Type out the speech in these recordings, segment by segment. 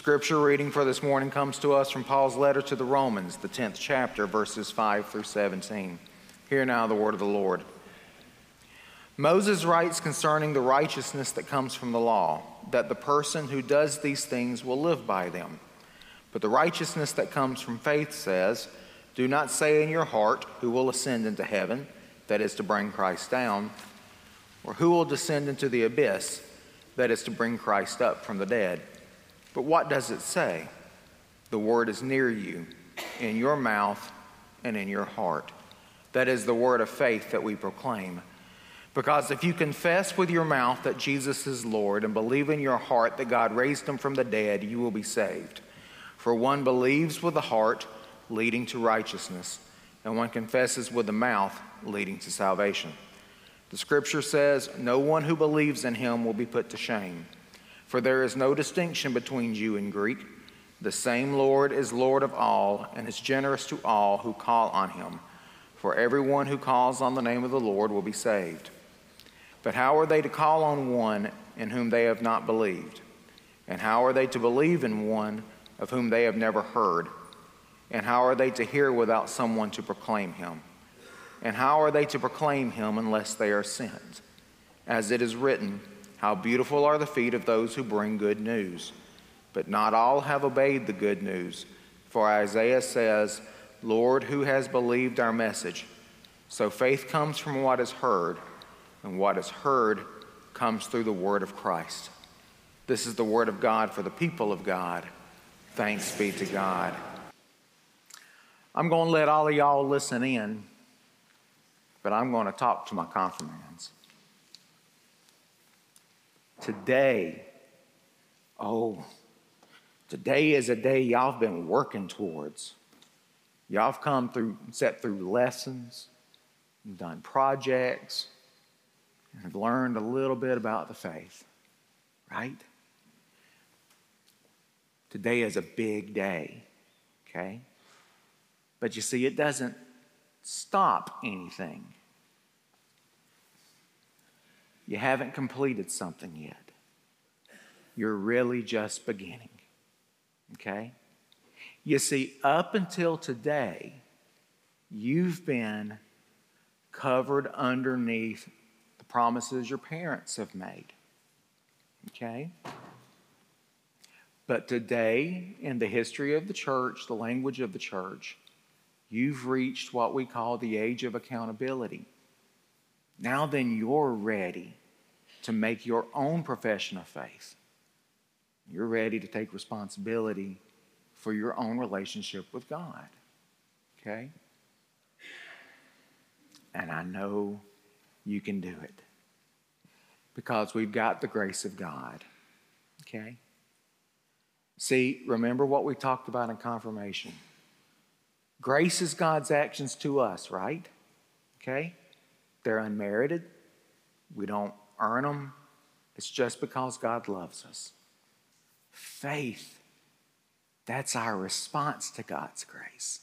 Scripture reading for this morning comes to us from Paul's letter to the Romans, the 10th chapter, verses 5 through 17. Hear now the word of the Lord. Moses writes concerning the righteousness that comes from the law, that the person who does these things will live by them. But the righteousness that comes from faith says, Do not say in your heart, Who will ascend into heaven, that is to bring Christ down, or who will descend into the abyss, that is to bring Christ up from the dead. But what does it say? The word is near you, in your mouth and in your heart. That is the word of faith that we proclaim. Because if you confess with your mouth that Jesus is Lord and believe in your heart that God raised him from the dead, you will be saved. For one believes with the heart, leading to righteousness, and one confesses with the mouth, leading to salvation. The scripture says, No one who believes in him will be put to shame. For there is no distinction between Jew and Greek. The same Lord is Lord of all and is generous to all who call on him. For everyone who calls on the name of the Lord will be saved. But how are they to call on one in whom they have not believed? And how are they to believe in one of whom they have never heard? And how are they to hear without someone to proclaim him? And how are they to proclaim him unless they are sent? As it is written, how beautiful are the feet of those who bring good news. But not all have obeyed the good news. For Isaiah says, Lord, who has believed our message? So faith comes from what is heard, and what is heard comes through the word of Christ. This is the word of God for the people of God. Thanks be to God. I'm going to let all of y'all listen in, but I'm going to talk to my confirmands. Today, oh, today is a day y'all have been working towards. Y'all have come through, set through lessons, done projects, and have learned a little bit about the faith, right? Today is a big day, okay? But you see, it doesn't stop anything you haven't completed something yet. You're really just beginning. Okay? You see, up until today, you've been covered underneath the promises your parents have made. Okay? But today, in the history of the church, the language of the church, you've reached what we call the age of accountability. Now then, you're ready to make your own profession of faith. You're ready to take responsibility for your own relationship with God. Okay? And I know you can do it because we've got the grace of God. Okay? See, remember what we talked about in confirmation. Grace is God's actions to us, right? Okay? They're unmerited. We don't earn them. It's just because God loves us. Faith, that's our response to God's grace.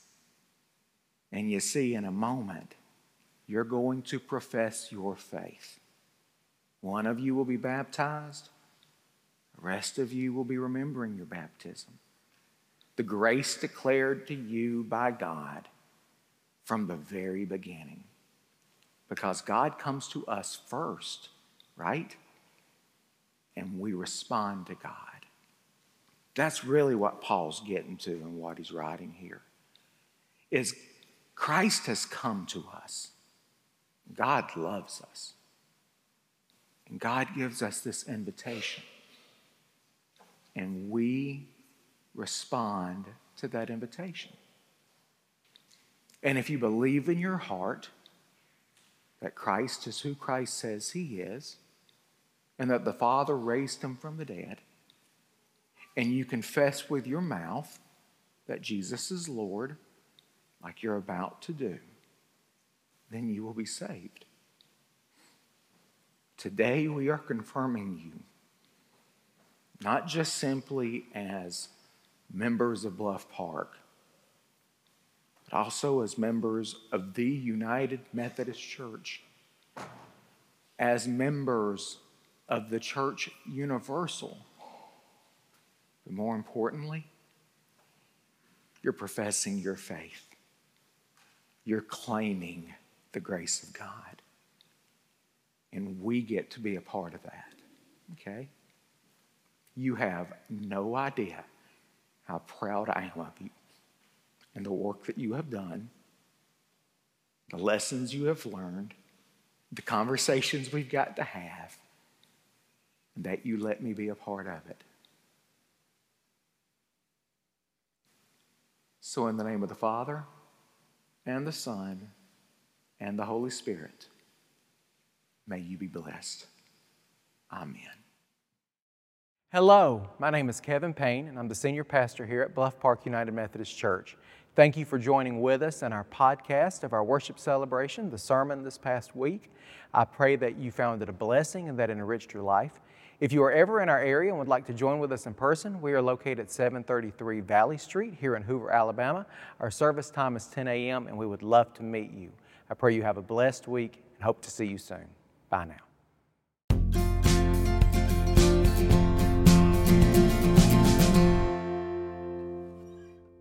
And you see, in a moment, you're going to profess your faith. One of you will be baptized, the rest of you will be remembering your baptism. The grace declared to you by God from the very beginning. Because God comes to us first right? And we respond to God. That's really what Paul's getting to and what he's writing here. Is Christ has come to us. God loves us. And God gives us this invitation. And we respond to that invitation. And if you believe in your heart that Christ is who Christ says he is, and that the Father raised him from the dead, and you confess with your mouth that Jesus is Lord, like you're about to do, then you will be saved. Today we are confirming you, not just simply as members of Bluff Park, but also as members of the United Methodist Church, as members of the church universal. But more importantly, you're professing your faith. You're claiming the grace of God. And we get to be a part of that. Okay? You have no idea how proud I am of you and the work that you have done, the lessons you have learned, the conversations we've got to have, and that you let me be a part of it. So, in the name of the Father, and the Son, and the Holy Spirit, may you be blessed. Amen. Hello, my name is Kevin Payne, and I'm the senior pastor here at Bluff Park United Methodist Church. Thank you for joining with us in our podcast of our worship celebration, the sermon this past week. I pray that you found it a blessing and that it enriched your life. If you are ever in our area and would like to join with us in person, we are located at 733 Valley Street here in Hoover, Alabama. Our service time is 10 a.m., and we would love to meet you. I pray you have a blessed week and hope to see you soon. Bye now.